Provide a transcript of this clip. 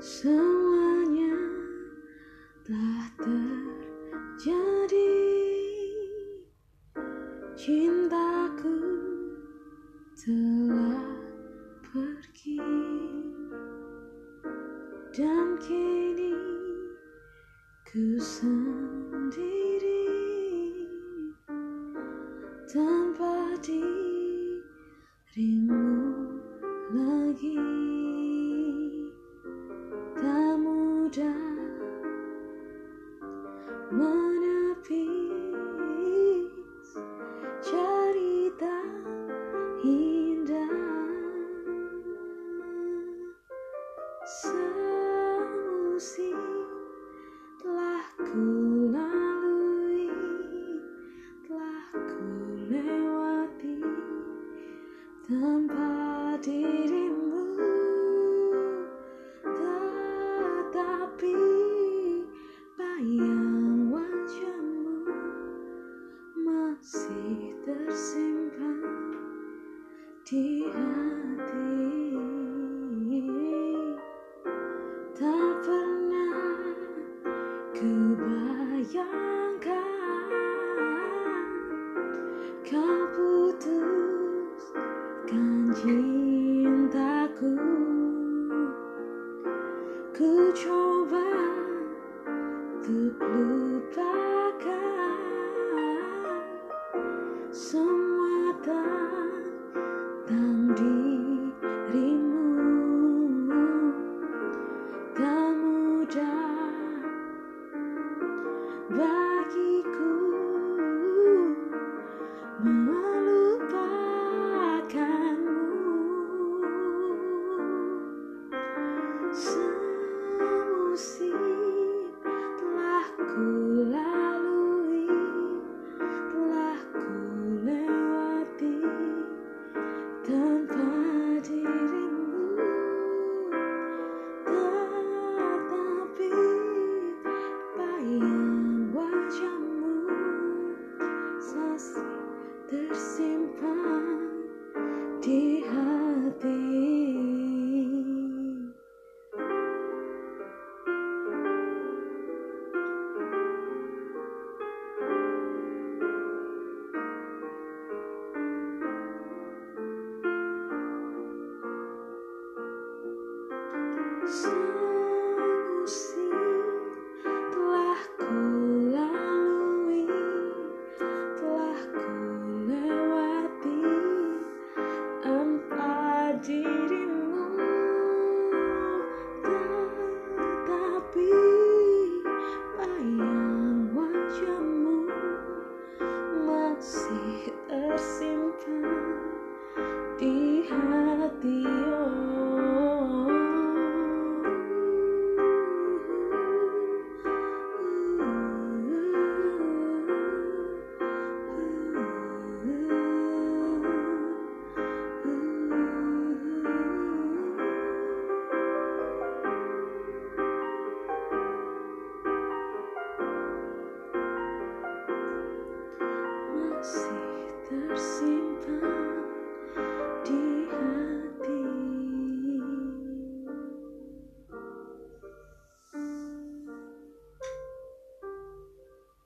Semuanya telah terjadi. Cintaku telah pergi. Dan kini ku sendiri Tanpa dia dirimu lagi. Tak mudah menepis cerita indah tanpa dirimu Tetapi bayang wajahmu masih tersimpan di hati. Tak pernah ku bayangkan putuskan cintaku. Ku coba untuk lupakan Semua tentang dirimu. Tak mudah bagiku Stay masih tersimpan.